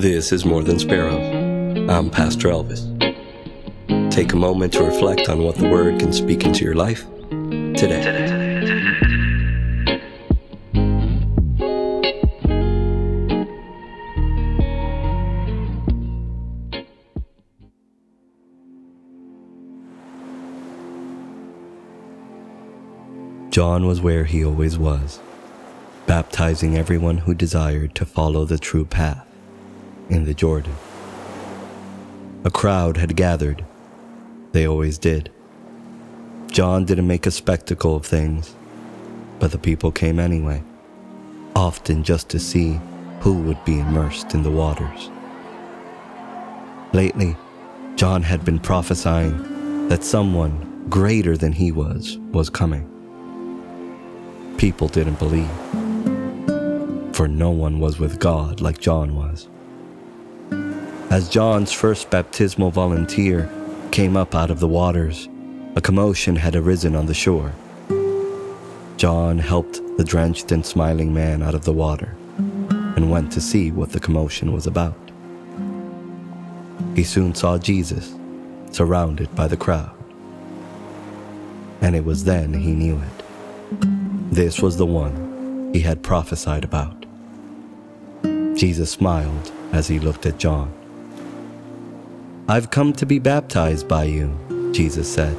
This is More Than Sparrows. I'm Pastor Elvis. Take a moment to reflect on what the Word can speak into your life today. John was where he always was, baptizing everyone who desired to follow the true path in the Jordan. A crowd had gathered. They always did. John didn't make a spectacle of things, but the people came anyway, often just to see who would be immersed in the waters. Lately, John had been prophesying that someone greater than he was was coming. People didn't believe, for no one was with God like John was. As John's first baptismal volunteer came up out of the waters, a commotion had arisen on the shore. John helped the drenched and smiling man out of the water and went to see what the commotion was about. He soon saw Jesus surrounded by the crowd. And it was then he knew it. This was the one he had prophesied about. Jesus smiled as he looked at John. I've come to be baptized by you, Jesus said.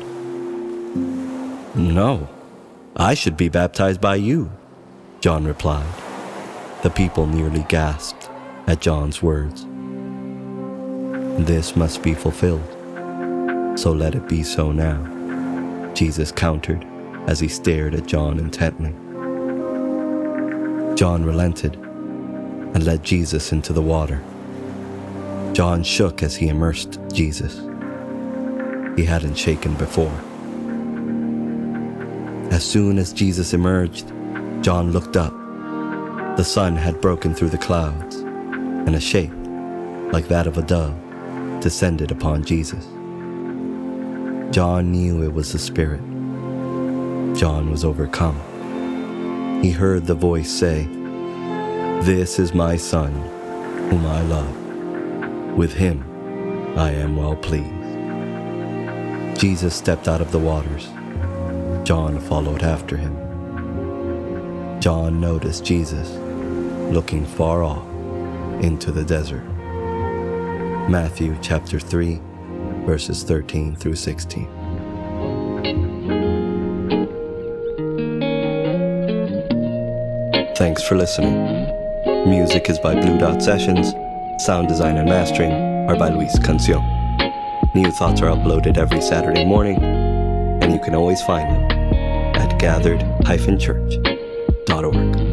No, I should be baptized by you, John replied. The people nearly gasped at John's words. This must be fulfilled, so let it be so now, Jesus countered as he stared at John intently. John relented and led Jesus into the water. John shook as he immersed Jesus. He hadn't shaken before. As soon as Jesus emerged, John looked up. The sun had broken through the clouds, and a shape, like that of a dove, descended upon Jesus. John knew it was the Spirit. John was overcome. He heard the voice say, This is my Son, whom I love. With him I am well pleased. Jesus stepped out of the waters. John followed after him. John noticed Jesus looking far off into the desert. Matthew chapter 3, verses 13 through 16. Thanks for listening. Music is by Blue Dot Sessions Sound design and mastering are by Luis Cancion. New thoughts are uploaded every Saturday morning, and you can always find them at gathered-church.org.